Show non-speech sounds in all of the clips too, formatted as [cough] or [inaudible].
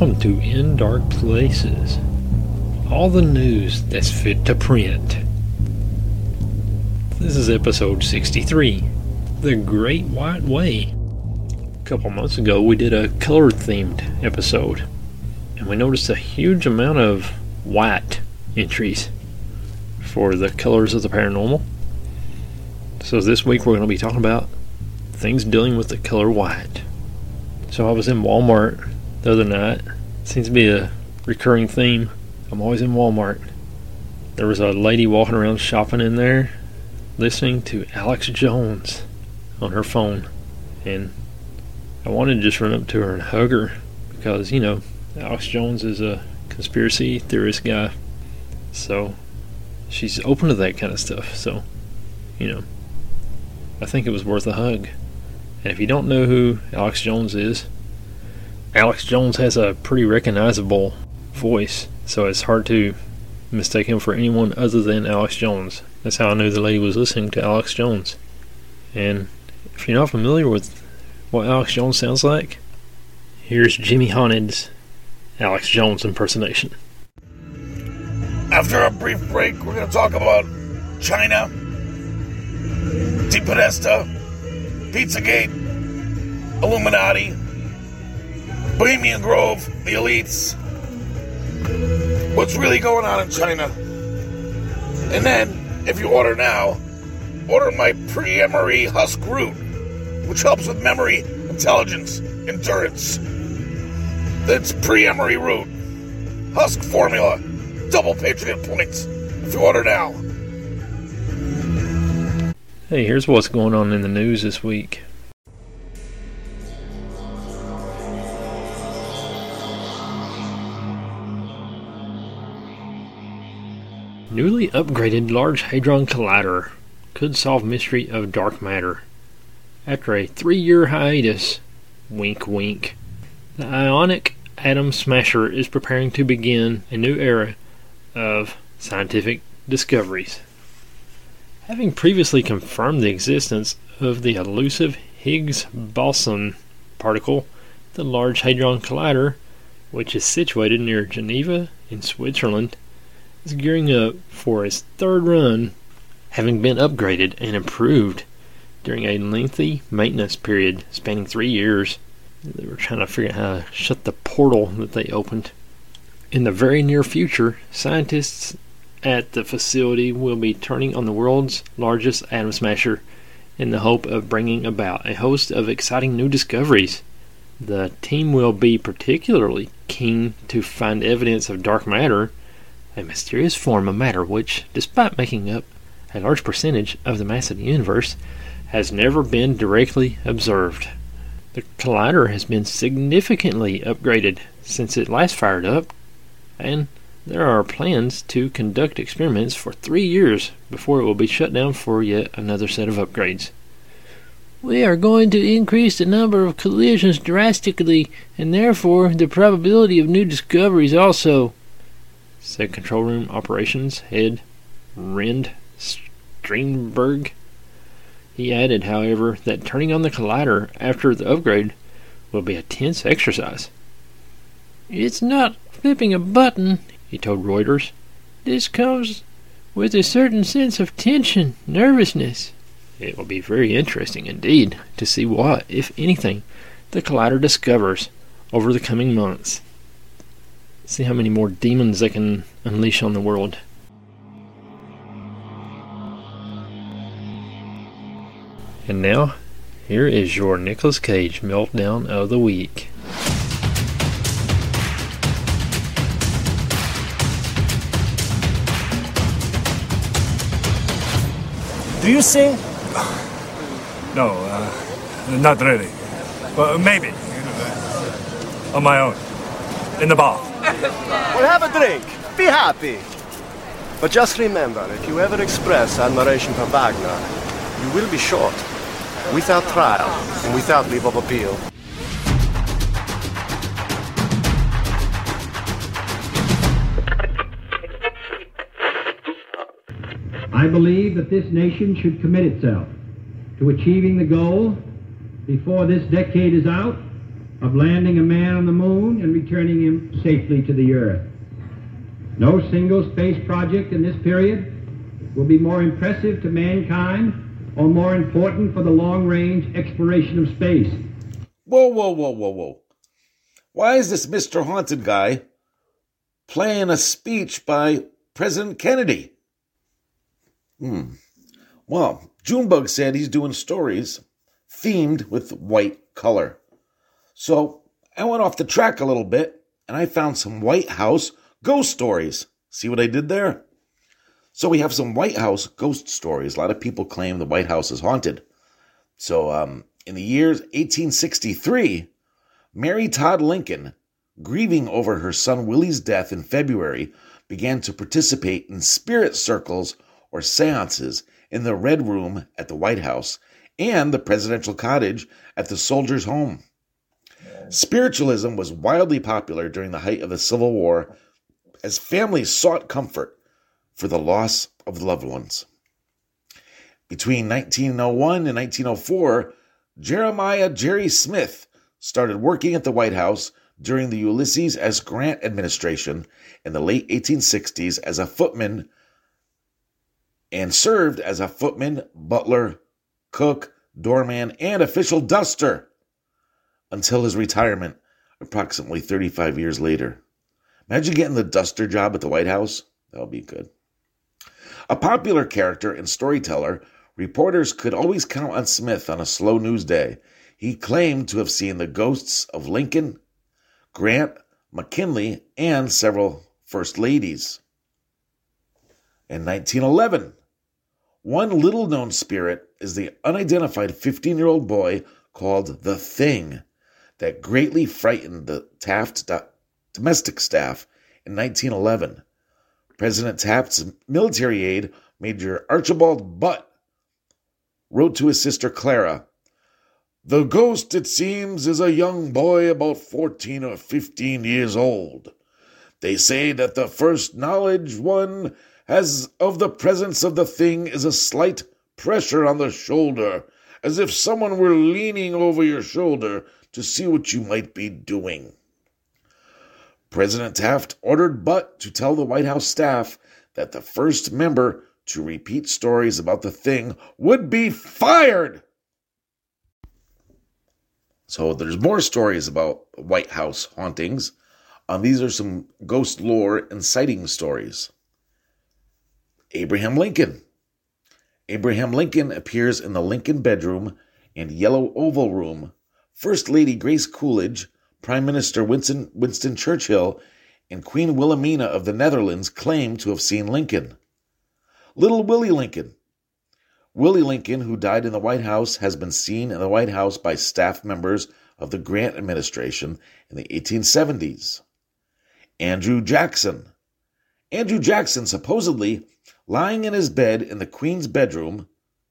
welcome to In Dark Places. All the news that's fit to print. This is episode 63 The Great White Way. A couple months ago, we did a color themed episode, and we noticed a huge amount of white entries for the colors of the paranormal. So, this week we're going to be talking about things dealing with the color white. So, I was in Walmart the other night. Seems to be a recurring theme. I'm always in Walmart. There was a lady walking around shopping in there, listening to Alex Jones on her phone. And I wanted to just run up to her and hug her because, you know, Alex Jones is a conspiracy theorist guy. So she's open to that kind of stuff. So, you know, I think it was worth a hug. And if you don't know who Alex Jones is, Alex Jones has a pretty recognizable voice, so it's hard to mistake him for anyone other than Alex Jones. That's how I knew the lady was listening to Alex Jones. And if you're not familiar with what Alex Jones sounds like, here's Jimmy Honed's Alex Jones impersonation. After a brief break, we're going to talk about China, Deep Podesta, Pizzagate, Illuminati, Bohemian Grove, the elites, what's really going on in China. And then, if you order now, order my pre-emery husk root, which helps with memory, intelligence, endurance. That's pre-emery root. Husk formula. Double Patriot points if you order now. Hey, here's what's going on in the news this week. Newly upgraded Large Hadron Collider could solve mystery of dark matter. After a three-year hiatus, wink wink, the Ionic Atom Smasher is preparing to begin a new era of scientific discoveries. Having previously confirmed the existence of the elusive Higgs boson particle, the Large Hadron Collider, which is situated near Geneva in Switzerland, is gearing up for its third run, having been upgraded and improved during a lengthy maintenance period spanning three years. They were trying to figure out how to shut the portal that they opened. In the very near future, scientists at the facility will be turning on the world's largest atom smasher in the hope of bringing about a host of exciting new discoveries. The team will be particularly keen to find evidence of dark matter a mysterious form of matter which, despite making up a large percentage of the mass of the universe, has never been directly observed. The collider has been significantly upgraded since it last fired up, and there are plans to conduct experiments for three years before it will be shut down for yet another set of upgrades. We are going to increase the number of collisions drastically, and therefore the probability of new discoveries also, said Control Room Operations Head Rende Steerenberg. He added, however, that turning on the collider after the upgrade will be a tense exercise. It's not flipping a button, he told Reuters. This comes with a certain sense of tension, nervousness. It will be very interesting indeed to see what, if anything, the collider discovers over the coming months see how many more demons they can unleash on the world. And now, here is your Nicolas Cage meltdown of the week. Do you sing? No, uh, not really. Well, maybe. On my own. In the bar. Well, have a drink. Be happy. But just remember, if you ever express admiration for Wagner, you will be shot. Without trial and without leave of appeal. I believe that this nation should commit itself to achieving the goal before this decade is out of landing a man on the moon and returning him safely to the Earth. No single space project in this period will be more impressive to mankind or more important for the long range exploration of space. Whoa, whoa, whoa, whoa, whoa. Why is this Mr. Haunted guy playing a speech by President Kennedy? Hmm. Well, Junebug said he's doing stories themed with white color. So I went off the track a little bit and I found some White House ghost stories. See what I did there? So we have some White House ghost stories. A lot of people claim the White House is haunted. So um, in the years 1863, Mary Todd Lincoln, grieving over her son Willie's death in February, began to participate in spirit circles or seances in the Red Room at the White House and the presidential cottage at the Soldiers' Home. Spiritualism was wildly popular during the height of the Civil War as families sought comfort for the loss of loved ones. Between 1901 and 1904, Jeremiah Jerry Smith started working at the White House during the Ulysses S. Grant administration in the late 1860s as a footman and served as a footman, butler, cook, doorman, and official duster until his retirement approximately 35 years later. Imagine getting the duster job at the White House. That would be good. A popular character and storyteller, reporters could always count on Smith on a slow news day. He claimed to have seen the ghosts of Lincoln, Grant, McKinley, and several first ladies. In 1911, one little known spirit is the unidentified 15 year old boy called the Thing that greatly frightened the Taft domestic staff in 1911. President Taft's military aide, Major Archibald Butt, wrote to his sister Clara The ghost, it seems, is a young boy about 14 or 15 years old. They say that the first knowledge one has of the presence of the thing is a slight pressure on the shoulder, as if someone were leaning over your shoulder to see what you might be doing. President Taft ordered Butt to tell the White House staff that the first member to repeat stories about the thing would be fired. So there's more stories about White House hauntings. Um, these are some ghost lore and sighting stories. Abraham Lincoln. Abraham Lincoln appears in the Lincoln bedroom and Yellow Oval Room. First Lady Grace Coolidge Prime Minister Winston, Winston Churchill and Queen Wilhelmina of the Netherlands claim to have seen Lincoln. Little Willie Lincoln. Willie Lincoln, who died in the White House, has been seen in the White House by staff members of the Grant administration in the 1870s. Andrew Jackson. Andrew Jackson supposedly lying in his bed in the Queen's bedroom,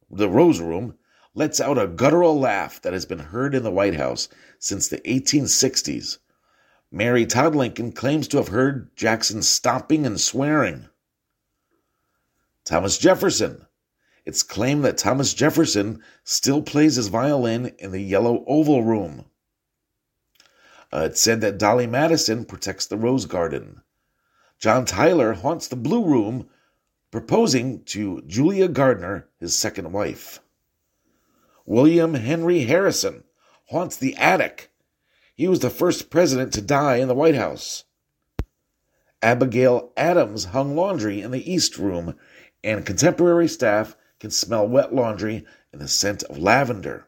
the Rose Room, lets out a guttural laugh that has been heard in the White House since the 1860s. Mary Todd Lincoln claims to have heard Jackson stomping and swearing. Thomas Jefferson. It's claimed that Thomas Jefferson still plays his violin in the Yellow Oval Room. Uh, it's said that Dolley Madison protects the Rose Garden. John Tyler haunts the Blue Room, proposing to Julia Gardiner, his second wife. William Henry Harrison haunts the attic. He was the first president to die in the White House. Abigail Adams hung laundry in the East Room, and contemporary staff can smell wet laundry and the scent of lavender.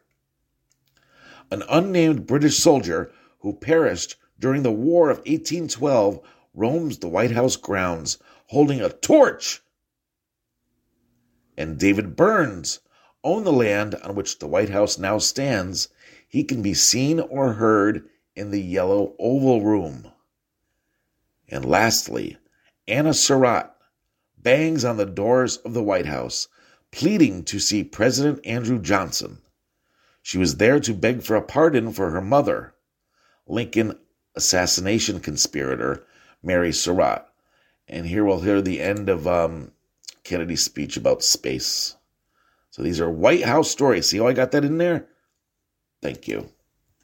An unnamed British soldier who perished during the War of 1812 roams the White House grounds holding a torch. And David Burns own the land on which the White House now stands, he can be seen or heard in the Yellow Oval Room. And lastly, Anna Surratt bangs on the doors of the White House, pleading to see President Andrew Johnson. She was there to beg for a pardon for her mother, Lincoln assassination conspirator Mary Surratt. And here we'll hear the end of um, Kennedy's speech about space. So these are White House stories. See how I got that in there? Thank you.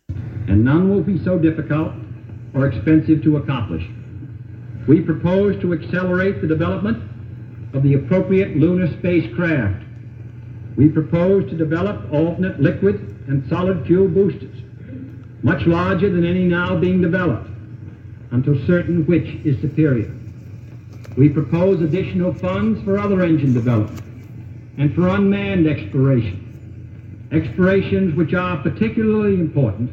And none will be so difficult or expensive to accomplish. We propose to accelerate the development of the appropriate lunar spacecraft. We propose to develop alternate liquid and solid fuel boosters, much larger than any now being developed, until certain which is superior. We propose additional funds for other engine development and for unmanned exploration, explorations which are particularly important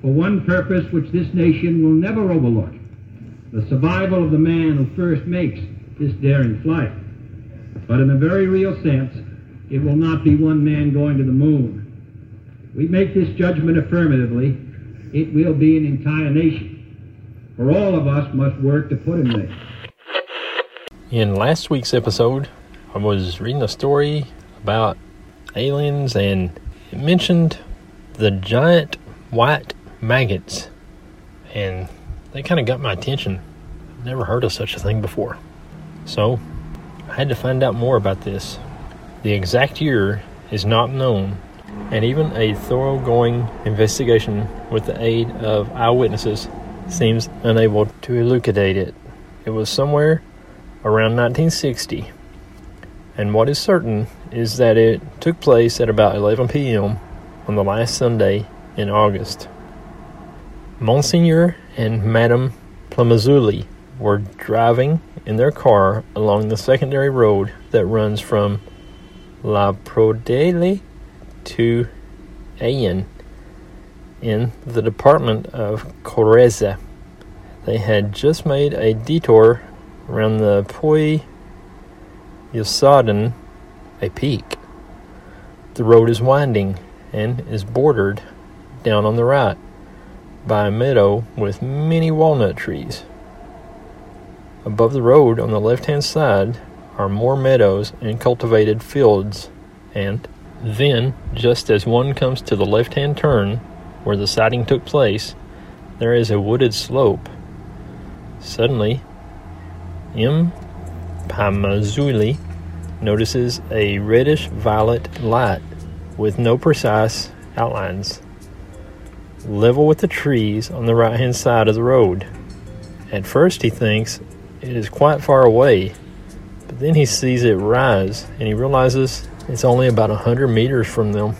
for one purpose which this nation will never overlook, the survival of the man who first makes this daring flight. But in a very real sense, it will not be one man going to the moon. We make this judgment affirmatively. It will be an entire nation. For all of us must work to put him there. In last week's episode, I was reading a story about aliens and it mentioned the giant white maggots. And they kind of got my attention. I've Never heard of such a thing before. So, I had to find out more about this. The exact year is not known, and even a thoroughgoing investigation with the aid of eyewitnesses seems unable to elucidate it. It was somewhere around 1960, and what is certain is that it took place at about 11 p.m. on the last Sunday in August. Monsignor and Madame Plamazzuli were driving in their car along the secondary road that runs from La Prodele to Ayen in the department of Corrèze. They had just made a detour around the Puy Yosadon, a peak. The road is winding and is bordered down on the right by a meadow with many walnut trees. Above the road on the left hand side are more meadows and cultivated fields, and then, just as one comes to the left hand turn where the sighting took place, there is a wooded slope. Suddenly, M. Pamazuli notices a reddish violet light with no precise outlines level with the trees on the right hand side of the road. At first, he thinks it is quite far away, but then he sees it rise and he realizes it's only about a hundred meters from them.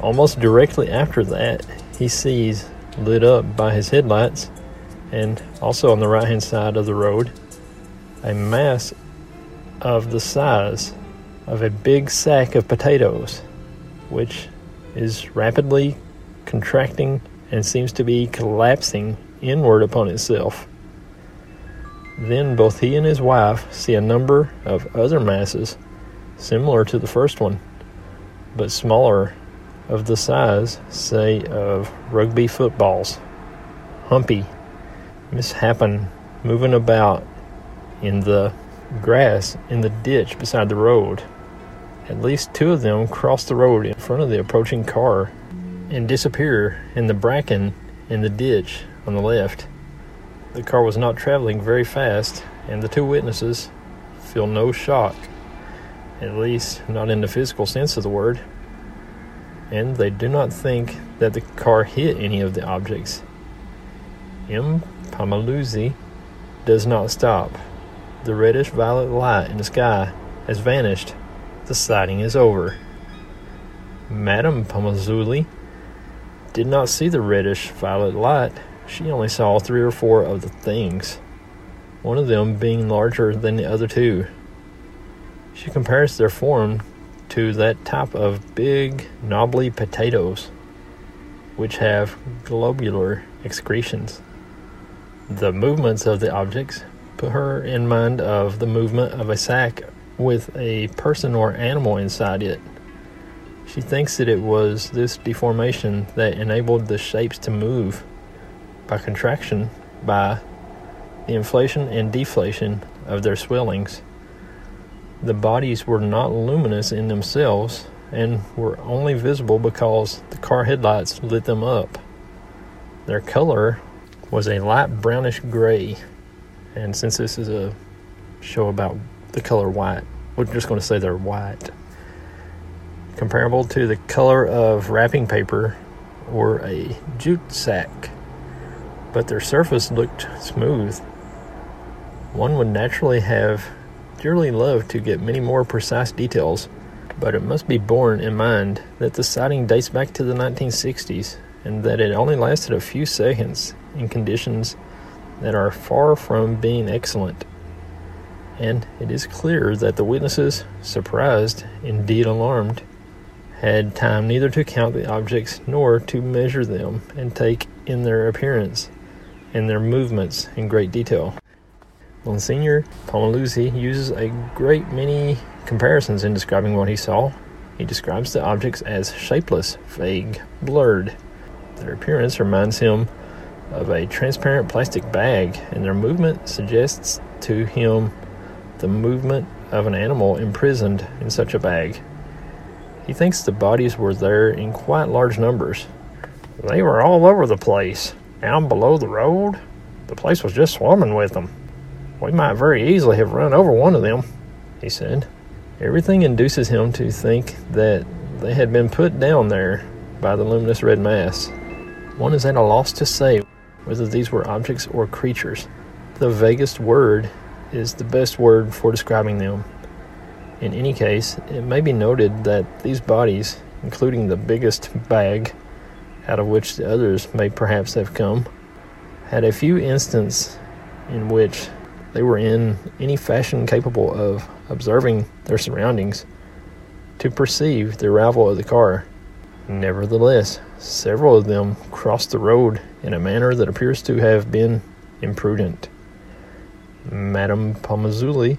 Almost directly after that, he sees, lit up by his headlights, and also on the right hand side of the road, a mass of the size of a big sack of potatoes, which is rapidly contracting and seems to be collapsing inward upon itself. Then both he and his wife see a number of other masses similar to the first one, but smaller, of the size, say, of rugby footballs. Humpy, mishappen, moving about in the grass in the ditch beside the road. At least two of them cross the road in front of the approaching car and disappear in the bracken in the ditch on the left. The car was not traveling very fast, and the two witnesses feel no shock, at least not in the physical sense of the word, and they do not think that the car hit any of the objects. M. Pamaluzzi does not stop. The reddish violet light in the sky has vanished. The sighting is over. Madame Pamazzuli did not see the reddish violet light. She only saw three or four of the things, one of them being larger than the other two. She compares their form to that type of big, knobbly potatoes, which have globular excretions. The movements of the objects put her in mind of the movement of a sack with a person or animal inside it. She thinks that it was this deformation that enabled the shapes to move by contraction by the inflation and deflation of their swellings. The bodies were not luminous in themselves and were only visible because the car headlights lit them up. Their color was a light brownish gray, and since this is a show about the color white, we're just going to say they're white comparable to the color of wrapping paper or a jute sack, but their surface looked smooth. One would naturally have dearly loved to get many more precise details, but it must be borne in mind that the sighting dates back to the 1960s and that it only lasted a few seconds in conditions that are far from being excellent. And it is clear that the witnesses, surprised, indeed alarmed, had time neither to count the objects nor to measure them and take in their appearance and their movements in great detail. Monsignor Pomoluzzi uses a great many comparisons in describing what he saw. He describes the objects as shapeless, vague, blurred. Their appearance reminds him of a transparent plastic bag, and their movement suggests to him the movement of an animal imprisoned in such a bag. He thinks the bodies were there in quite large numbers. They were all over the place, down below the road. The place was just swarming with them. We might very easily have run over one of them, he said. Everything induces him to think that they had been put down there by the luminous red mass. One is at a loss to say whether these were objects or creatures. The vaguest word is the best word for describing them. In any case, it may be noted that these bodies, including the biggest bag, out of which the others may perhaps have come, had a few instances in which they were in any fashion capable of observing their surroundings to perceive the arrival of the car. Nevertheless, several of them crossed the road in a manner that appears to have been imprudent. Madame Pomazuli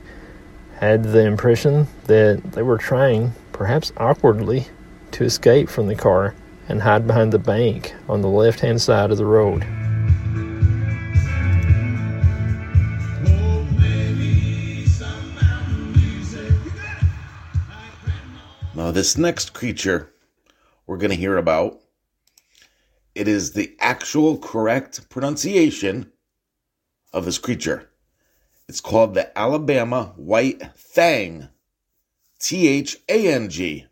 had the impression that they were trying, perhaps awkwardly, to escape from the car and hide behind the bank on the left hand side of the road. Now, this next creature we're going to hear about, it is the actual correct pronunciation of this creature. It's called the Alabama White Thang. T H A N G.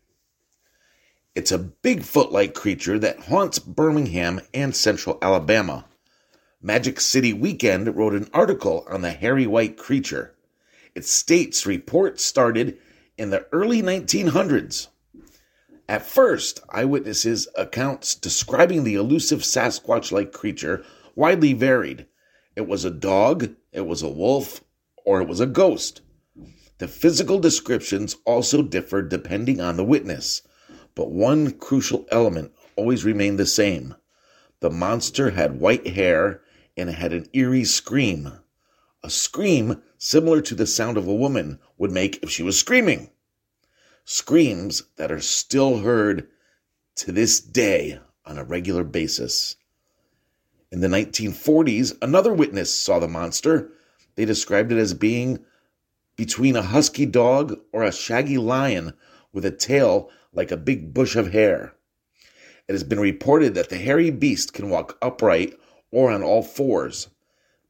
It's a Bigfoot like creature that haunts Birmingham and central Alabama. Magic City Weekend wrote an article on the hairy white creature. It states reports started in the early 1900s. At first, eyewitnesses' accounts describing the elusive Sasquatch like creature widely varied. It was a dog, it was a wolf, or it was a ghost. The physical descriptions also differed depending on the witness, but one crucial element always remained the same. The monster had white hair and had an eerie scream. A scream similar to the sound of a woman would make if she was screaming. Screams that are still heard to this day on a regular basis. In the 1940s, another witness saw the monster they described it as being between a husky dog or a shaggy lion with a tail like a big bush of hair. It has been reported that the hairy beast can walk upright or on all fours.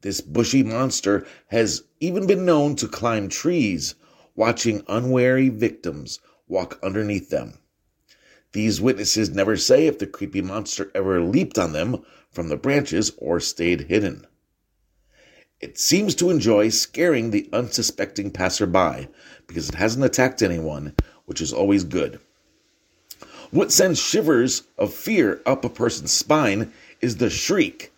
This bushy monster has even been known to climb trees, watching unwary victims walk underneath them. These witnesses never say if the creepy monster ever leaped on them from the branches or stayed hidden. It seems to enjoy scaring the unsuspecting passerby because it hasn't attacked anyone, which is always good. What sends shivers of fear up a person's spine is the shriek.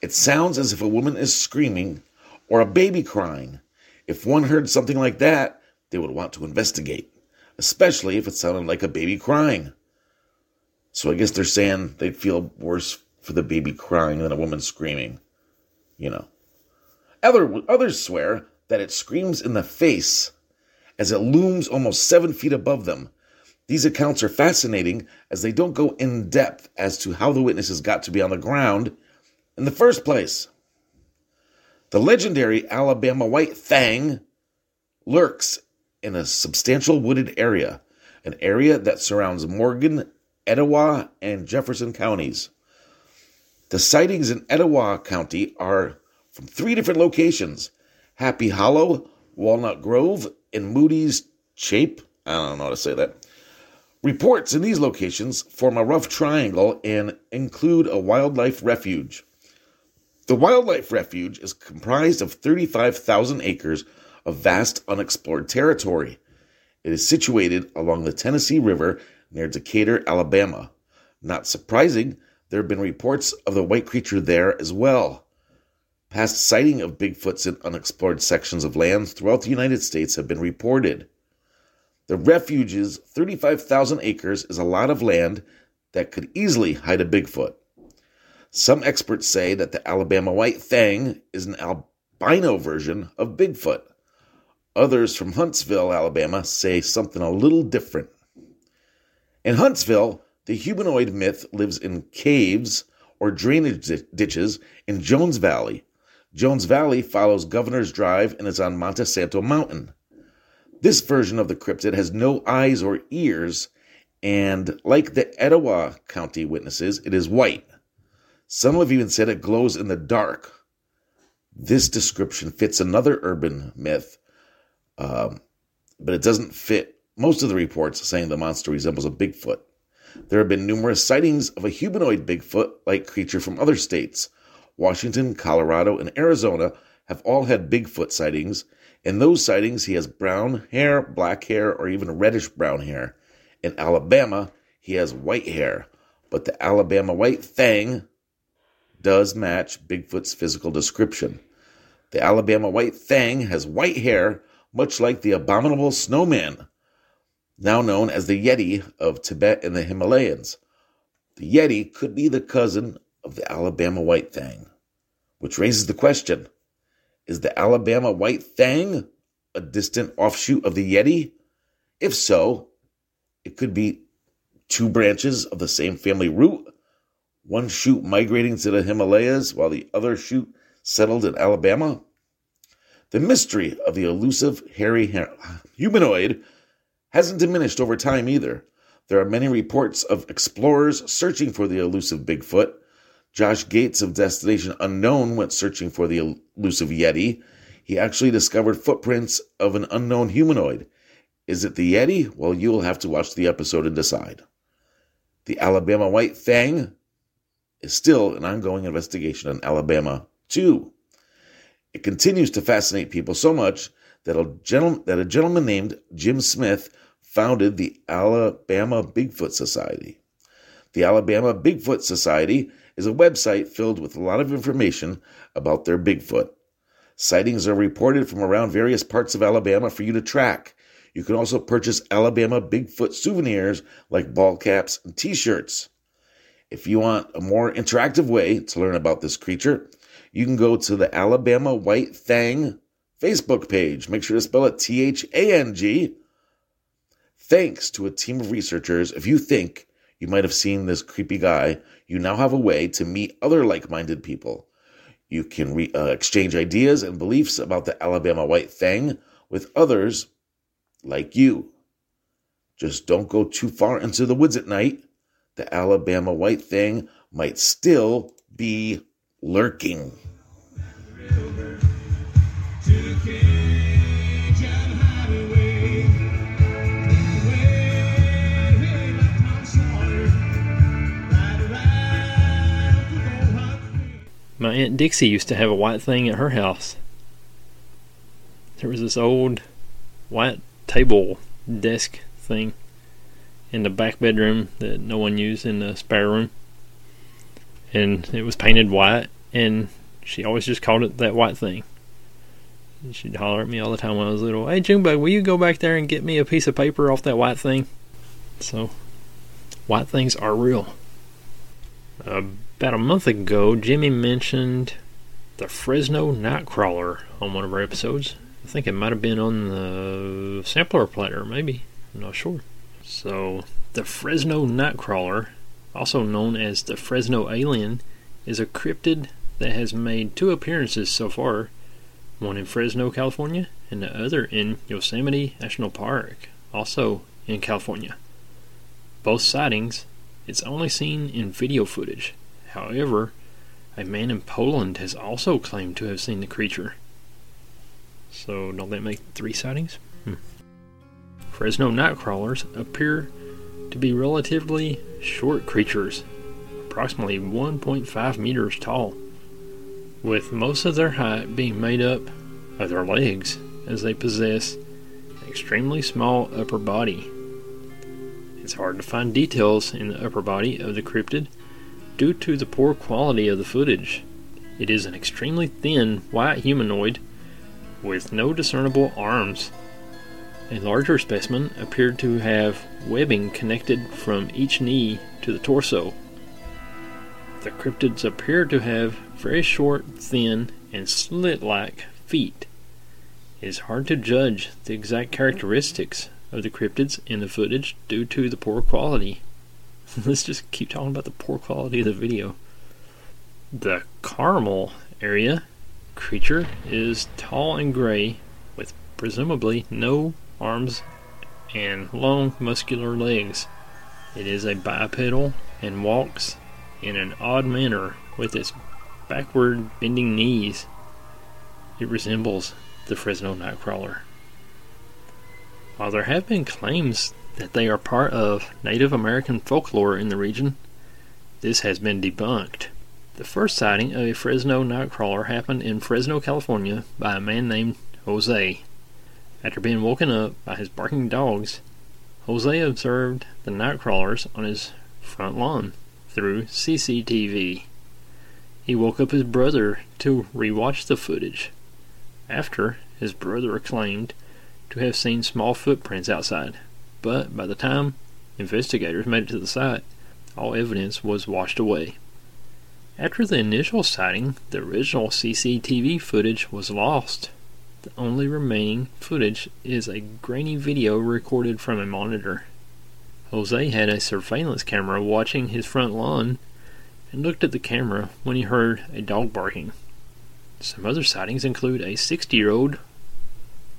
It sounds as if a woman is screaming or a baby crying. If one heard something like that, they would want to investigate, especially if it sounded like a baby crying. So I guess they're saying they'd feel worse for the baby crying than a woman screaming. You know. Other, others swear that it screams in the face as it looms almost seven feet above them. These accounts are fascinating as they don't go in depth as to how the witnesses got to be on the ground in the first place. The legendary Alabama White Thang lurks in a substantial wooded area, an area that surrounds Morgan, Etowah, and Jefferson counties. The sightings in Etowah County are from three different locations Happy Hollow, Walnut Grove, and Moody's Chape. I don't know how to say that. Reports in these locations form a rough triangle and include a wildlife refuge. The wildlife refuge is comprised of 35,000 acres of vast unexplored territory. It is situated along the Tennessee River near Decatur, Alabama. Not surprising, there have been reports of the white creature there as well. Past sighting of Bigfoots in unexplored sections of land throughout the United States have been reported. The refuge's 35,000 acres is a lot of land that could easily hide a Bigfoot. Some experts say that the Alabama white thing is an albino version of Bigfoot. Others from Huntsville, Alabama say something a little different. In Huntsville, the humanoid myth lives in caves or drainage ditches in Jones Valley. Jones Valley follows Governor's Drive and is on Monte Santo Mountain. This version of the cryptid has no eyes or ears, and like the Etowah County witnesses, it is white. Some have even said it glows in the dark. This description fits another urban myth, um, but it doesn't fit most of the reports saying the monster resembles a Bigfoot. There have been numerous sightings of a humanoid Bigfoot like creature from other states. Washington, Colorado, and Arizona have all had Bigfoot sightings. In those sightings, he has brown hair, black hair, or even reddish brown hair. In Alabama, he has white hair, but the Alabama white thing does match Bigfoot's physical description. The Alabama white thing has white hair, much like the abominable snowman now known as the Yeti of Tibet and the Himalayas. The Yeti could be the cousin of the Alabama White Thing, which raises the question is the Alabama White Thing a distant offshoot of the Yeti? If so, it could be two branches of the same family root, one shoot migrating to the Himalayas while the other shoot settled in Alabama. The mystery of the elusive hairy humanoid hasn't diminished over time either. There are many reports of explorers searching for the elusive Bigfoot. Josh Gates of Destination Unknown went searching for the elusive Yeti. He actually discovered footprints of an unknown humanoid. Is it the Yeti? Well, you will have to watch the episode and decide. The Alabama White Thing is still an ongoing investigation in Alabama, too. It continues to fascinate people so much that a, that a gentleman named Jim Smith founded the Alabama Bigfoot Society. The Alabama Bigfoot Society is a website filled with a lot of information about their Bigfoot. Sightings are reported from around various parts of Alabama for you to track. You can also purchase Alabama Bigfoot souvenirs like ball caps and t shirts. If you want a more interactive way to learn about this creature, you can go to the Alabama White Thang Facebook page. Make sure to spell it T H A N G Thanks to a team of researchers, if you think you might have seen this creepy guy, you now have a way to meet other like minded people. You can re- uh, exchange ideas and beliefs about the Alabama White Thing with others like you. Just don't go too far into the woods at night. The Alabama White Thing might still be lurking. My Aunt Dixie used to have a white thing at her house. There was this old white table desk thing in the back bedroom that no one used in the spare room. And it was painted white, and she always just called it that white thing. And she'd holler at me all the time when I was little. Hey, Junebug, will you go back there and get me a piece of paper off that white thing? So, white things are real. About a month ago, Jimmy mentioned the Fresno Nightcrawler on one of our episodes. I think it might have been on the sampler platter, maybe. I'm not sure. So, the Fresno Nightcrawler, also known as the Fresno Alien, is a cryptid that has made two appearances so far one in Fresno, California, and the other in Yosemite National Park, also in California. Both sightings, it's only seen in video footage However, a man in Poland has also claimed to have seen the creature. So, don't that make three sightings? Hmm. Fresno nightcrawlers appear to be relatively short creatures, approximately 1.5 meters tall, with most of their height being made up of their legs, as they possess an extremely small upper body. It's hard to find details in the upper body of the cryptid due to the poor quality of the footage. It is an extremely thin white humanoid with no discernible arms. A larger specimen appeared to have webbing connected from each knee to the torso. The cryptids appear to have very short, thin, and slit like feet. It is hard to judge the exact characteristics of the cryptids in the footage due to the poor quality. [laughs] Let's just keep talking about the poor quality of the video. The Carmel area creature is tall and gray with presumably no arms and long muscular legs. It is a bipedal and walks in an odd manner with its backward bending knees. It resembles the Fresno Nightcrawler. While there have been claims that they are part of Native American folklore in the region, this has been debunked. The first sighting of a Fresno nightcrawler happened in Fresno, California by a man named Jose. After being woken up by his barking dogs, Jose observed the nightcrawlers on his front lawn through CCTV. He woke up his brother to rewatch the footage. After, his brother claimed to have seen small footprints outside, but by the time investigators made it to the site, all evidence was washed away. After the initial sighting, the original CCTV footage was lost. The only remaining footage is a grainy video recorded from a monitor. Jose had a surveillance camera watching his front lawn and looked at the camera when he heard a dog barking. Some other sightings include a 60 year old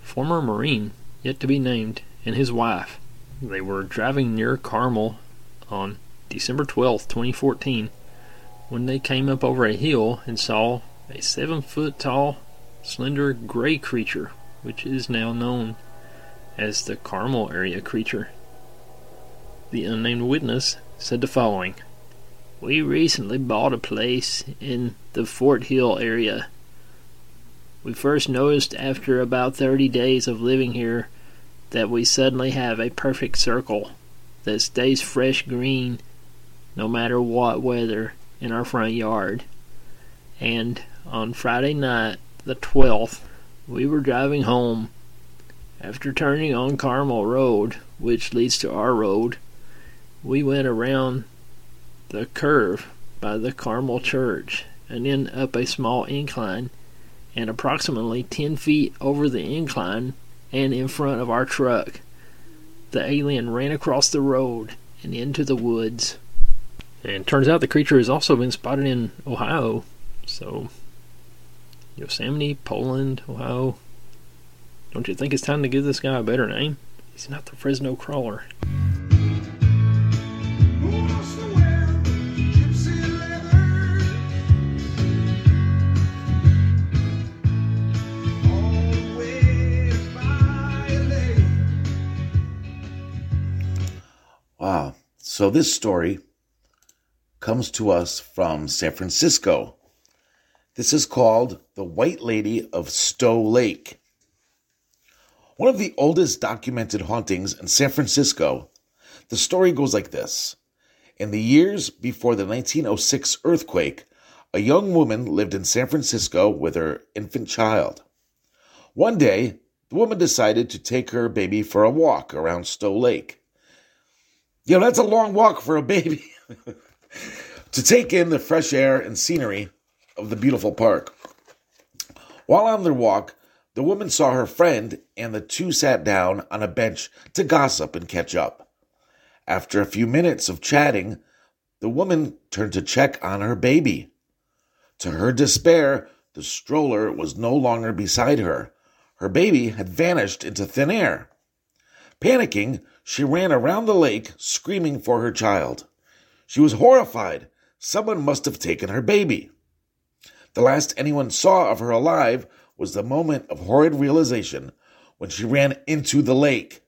former Marine, yet to be named, and his wife. They were driving near Carmel on December 12, 2014 when they came up over a hill and saw a seven foot tall, slender gray creature, which is now known as the Carmel area creature. The unnamed witness said the following We recently bought a place in the Fort Hill area. We first noticed after about 30 days of living here that we suddenly have a perfect circle that stays fresh green no matter what weather in our front yard. And on Friday night, the 12th, we were driving home. After turning on Carmel Road, which leads to our road, we went around the curve by the Carmel Church and then up a small incline. And approximately 10 feet over the incline and in front of our truck, the alien ran across the road and into the woods. And turns out the creature has also been spotted in Ohio. So, Yosemite, Poland, Ohio. Don't you think it's time to give this guy a better name? He's not the Fresno crawler. Wow. So this story comes to us from San Francisco. This is called The White Lady of Stow Lake. One of the oldest documented hauntings in San Francisco, the story goes like this. In the years before the 1906 earthquake, a young woman lived in San Francisco with her infant child. One day, the woman decided to take her baby for a walk around Stow Lake. You know, that's a long walk for a baby. [laughs] to take in the fresh air and scenery of the beautiful park. While on their walk, the woman saw her friend, and the two sat down on a bench to gossip and catch up. After a few minutes of chatting, the woman turned to check on her baby. To her despair, the stroller was no longer beside her. Her baby had vanished into thin air. Panicking, she ran around the lake, screaming for her child. She was horrified. Someone must have taken her baby. The last anyone saw of her alive was the moment of horrid realization when she ran into the lake.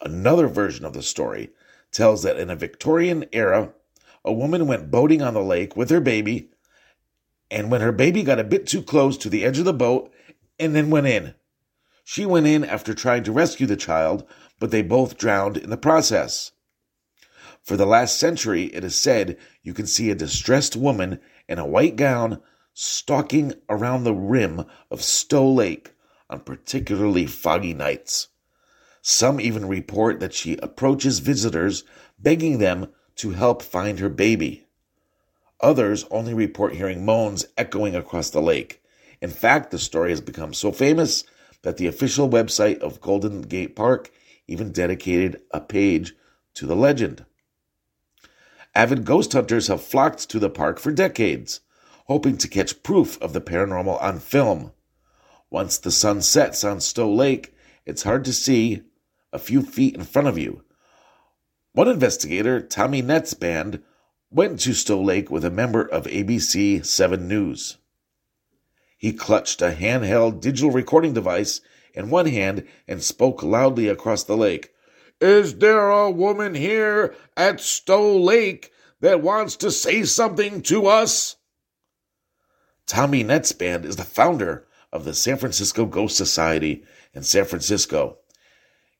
Another version of the story tells that in a Victorian era, a woman went boating on the lake with her baby, and when her baby got a bit too close to the edge of the boat and then went in. She went in after trying to rescue the child, but they both drowned in the process. For the last century, it is said you can see a distressed woman in a white gown stalking around the rim of Stow Lake on particularly foggy nights. Some even report that she approaches visitors, begging them to help find her baby. Others only report hearing moans echoing across the lake. In fact, the story has become so famous that the official website of Golden Gate Park even dedicated a page to the legend. Avid ghost hunters have flocked to the park for decades, hoping to catch proof of the paranormal on film. Once the sun sets on Stow Lake, it's hard to see a few feet in front of you. One investigator, Tommy Netzband, went to Stow Lake with a member of ABC 7 News. He clutched a handheld digital recording device in one hand and spoke loudly across the lake. Is there a woman here at Stow Lake that wants to say something to us? Tommy Netzband is the founder of the San Francisco Ghost Society in San Francisco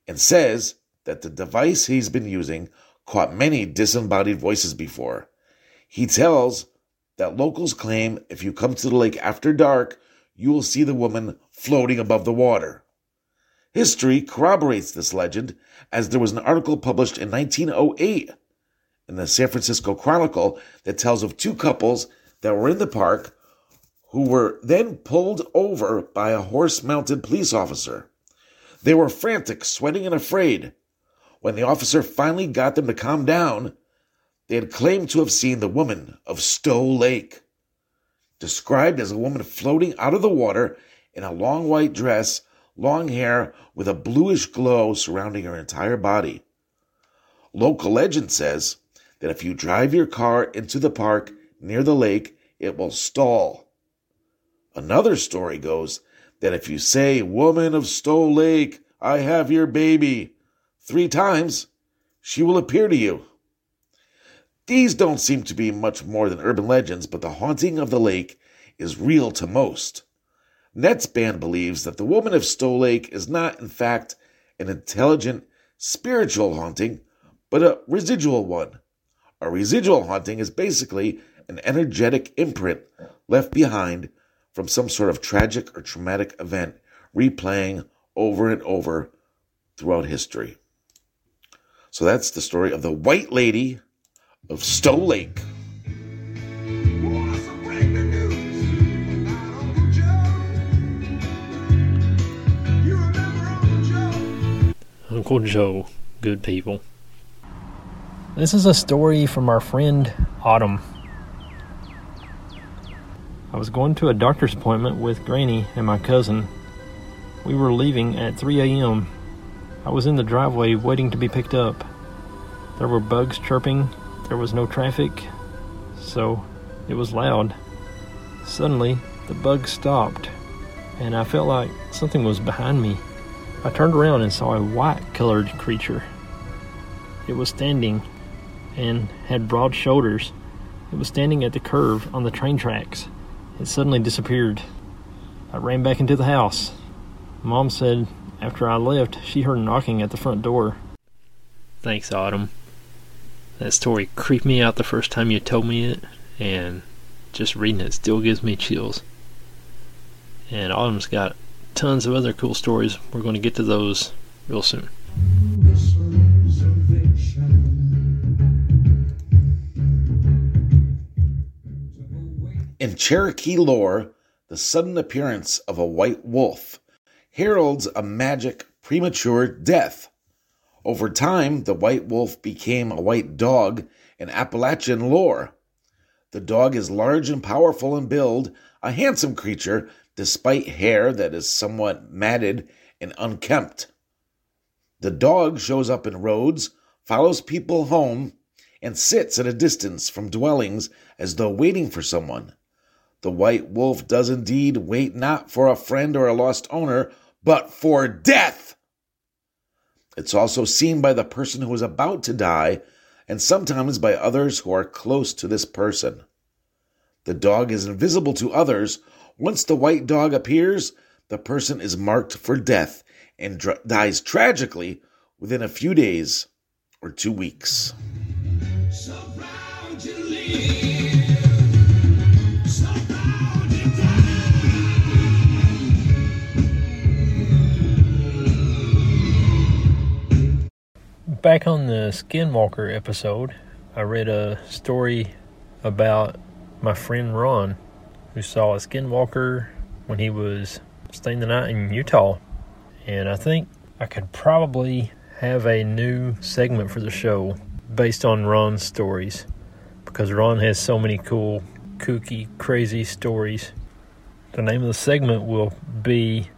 and says that the device he's been using caught many disembodied voices before. He tells that locals claim if you come to the lake after dark, you will see the woman floating above the water. History corroborates this legend, as there was an article published in 1908 in the San Francisco Chronicle that tells of two couples that were in the park who were then pulled over by a horse mounted police officer. They were frantic, sweating, and afraid. When the officer finally got them to calm down, they had claimed to have seen the woman of Stow Lake, described as a woman floating out of the water in a long white dress, long hair with a bluish glow surrounding her entire body. Local legend says that if you drive your car into the park near the lake, it will stall. Another story goes that if you say, Woman of Stow Lake, I have your baby, three times, she will appear to you. These don't seem to be much more than urban legends, but the haunting of the lake is real to most. Netzband believes that the woman of Stow Lake is not, in fact, an intelligent, spiritual haunting, but a residual one. A residual haunting is basically an energetic imprint left behind from some sort of tragic or traumatic event replaying over and over throughout history. So that's the story of the White Lady of Stow Lake. Uncle Joe, good people. This is a story from our friend Autumn. I was going to a doctor's appointment with Granny and my cousin. We were leaving at 3 a.m. I was in the driveway waiting to be picked up. There were bugs chirping, there was no traffic, so it was loud. Suddenly, the bugs stopped, and I felt like something was behind me. I turned around and saw a white colored creature. It was standing and had broad shoulders. It was standing at the curve on the train tracks. It suddenly disappeared. I ran back into the house. Mom said after I left, she heard knocking at the front door. Thanks, Autumn. That story creeped me out the first time you told me it, and just reading it still gives me chills. And Autumn's got tons of other cool stories. We're going to get to those real soon. In Cherokee lore, the sudden appearance of a white wolf heralds a magic premature death. Over time, the white wolf became a white dog in Appalachian lore. The dog is large and powerful in build, a handsome creature despite hair that is somewhat matted and unkempt. The dog shows up in roads, follows people home, and sits at a distance from dwellings as though waiting for someone. The white wolf does indeed wait not for a friend or a lost owner, but for death. It's also seen by the person who is about to die and sometimes by others who are close to this person. The dog is invisible to others. Once the white dog appears, the person is marked for death and dr- dies tragically within a few days or two weeks. Back on the Skinwalker episode, I read a story about my friend Ron, who saw a Skinwalker when he was staying the night in Utah. And I think I could probably have a new segment for the show based on Ron's stories because Ron has so many cool, kooky, crazy stories. The name of the segment will be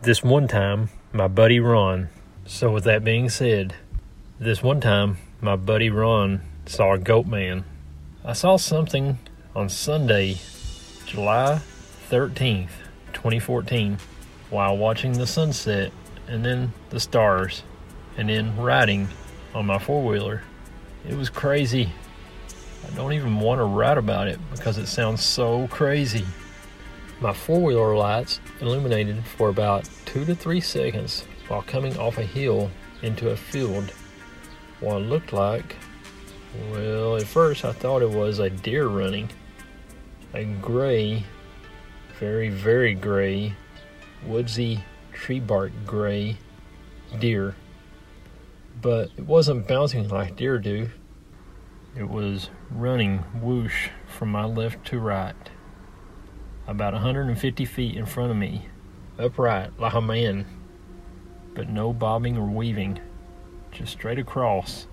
This One Time, My Buddy Ron. So, with that being said, this one time my buddy Ron saw a goat man. I saw something on Sunday, July 13th, 2014, while watching the sunset and then the stars and then riding on my four wheeler. It was crazy. I don't even want to write about it because it sounds so crazy. My four wheeler lights illuminated for about two to three seconds while coming off a hill into a field. What looked like, well, at first I thought it was a deer running. A gray, very, very gray, woodsy tree bark gray deer. But it wasn't bouncing like deer do. It was running whoosh from my left to right, about 150 feet in front of me, upright like a man, but no bobbing or weaving, just straight across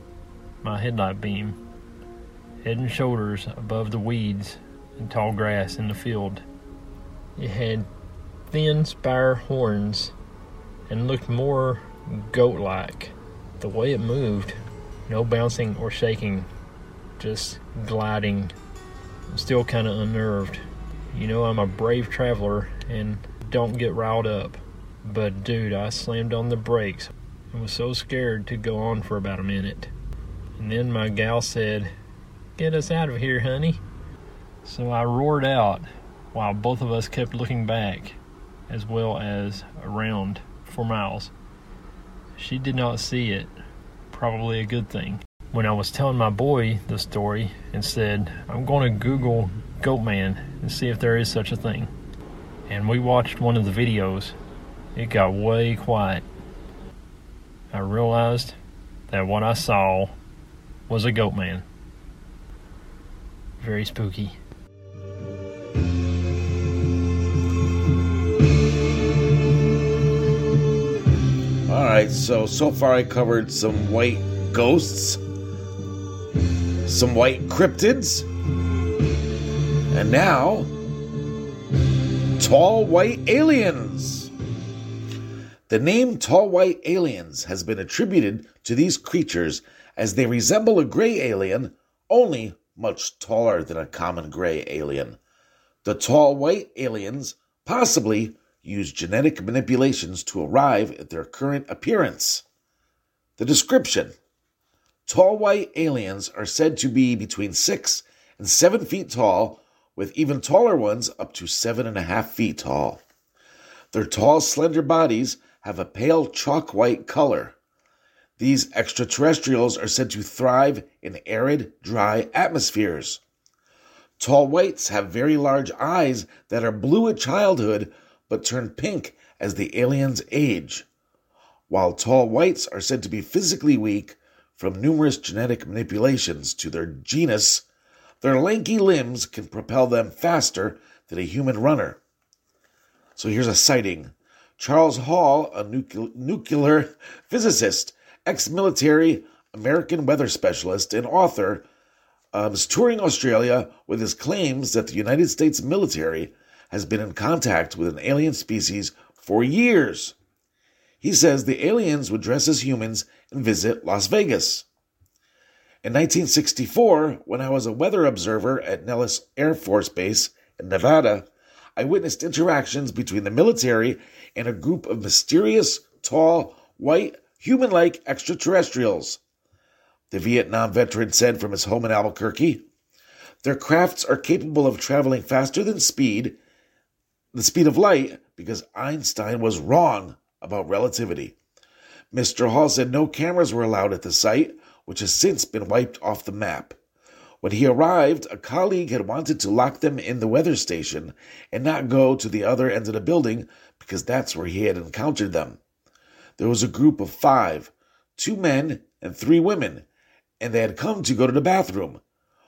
my headlight beam, head and shoulders above the weeds and tall grass in the field. It had thin spire horns and looked more goat like. The way it moved, no bouncing or shaking, just gliding. I'm still kind of unnerved. You know, I'm a brave traveler and don't get riled up. But dude, I slammed on the brakes and was so scared to go on for about a minute. And then my gal said, Get us out of here, honey. So I roared out while both of us kept looking back as well as around for miles. She did not see it, probably a good thing. When I was telling my boy the story and said, I'm going to Google Goatman and see if there is such a thing. And we watched one of the videos. It got way quiet. I realized that what I saw was a goat man. Very spooky. All right, so so far I covered some white ghosts, some white cryptids, and now tall white aliens. The name tall white aliens has been attributed to these creatures as they resemble a gray alien, only much taller than a common gray alien. The tall white aliens possibly use genetic manipulations to arrive at their current appearance. The description Tall white aliens are said to be between 6 and 7 feet tall, with even taller ones up to 7.5 feet tall. Their tall, slender bodies have a pale chalk white color. These extraterrestrials are said to thrive in arid, dry atmospheres. Tall whites have very large eyes that are blue at childhood but turn pink as the aliens age. While tall whites are said to be physically weak from numerous genetic manipulations to their genus, their lanky limbs can propel them faster than a human runner. So here's a sighting. Charles Hall, a nucle- nuclear physicist, ex military, American weather specialist, and author, um, is touring Australia with his claims that the United States military has been in contact with an alien species for years. He says the aliens would dress as humans and visit Las Vegas. In 1964, when I was a weather observer at Nellis Air Force Base in Nevada, I witnessed interactions between the military and a group of mysterious, tall, white, human like extraterrestrials. The Vietnam veteran said from his home in Albuquerque. Their crafts are capable of traveling faster than speed, the speed of light, because Einstein was wrong about relativity. Mr. Hall said no cameras were allowed at the site, which has since been wiped off the map. When he arrived, a colleague had wanted to lock them in the weather station and not go to the other end of the building because that's where he had encountered them. There was a group of five two men and three women, and they had come to go to the bathroom.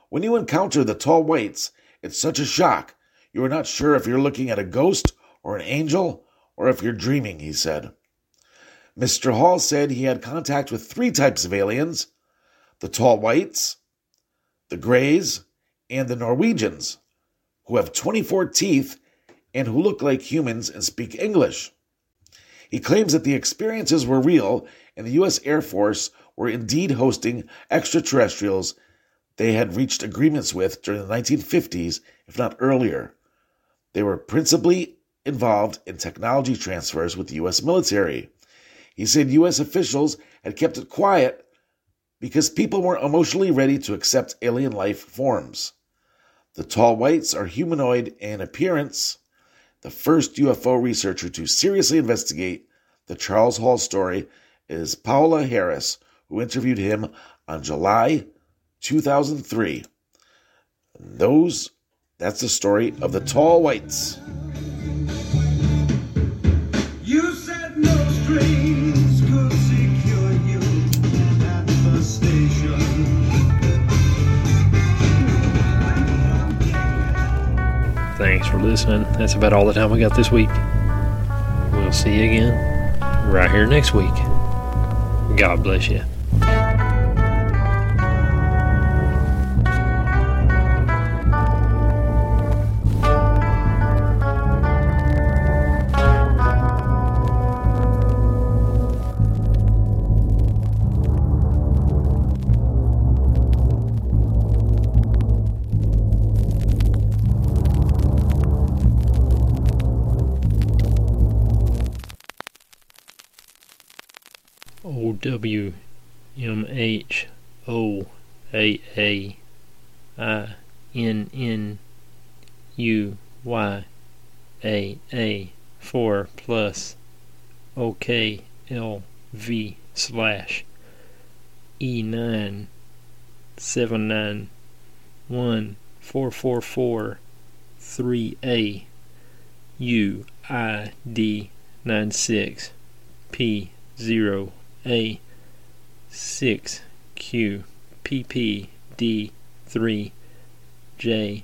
When you encounter the tall whites, it's such a shock. You are not sure if you're looking at a ghost or an angel or if you're dreaming, he said. Mr. Hall said he had contact with three types of aliens the tall whites, the Greys, and the Norwegians, who have 24 teeth and who look like humans and speak English. He claims that the experiences were real and the U.S. Air Force were indeed hosting extraterrestrials they had reached agreements with during the 1950s, if not earlier. They were principally involved in technology transfers with the U.S. military. He said U.S. officials had kept it quiet because people weren't emotionally ready to accept alien life forms. The tall whites are humanoid in appearance. The first UFO researcher to seriously investigate the Charles Hall story is Paula Harris, who interviewed him on July 2003. those that's the story of the tall whites. You said no strings could secure you at the station. Thanks for listening. That's about all the time we got this week. We'll see you again right here next week. God bless you. U Y A A 4 plus O K L V slash E 9 7 9 1 4 4 4 3 A U I D 9 6 P 0 a six Q P P D three J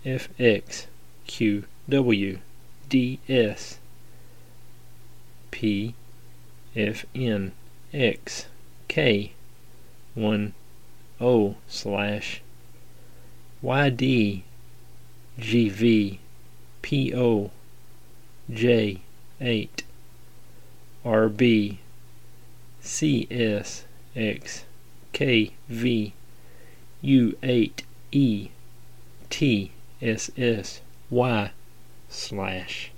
V D E K R I G E F W slash T O I U K six six four Q N F X P X K slash V P O J KV U8E TSSY slash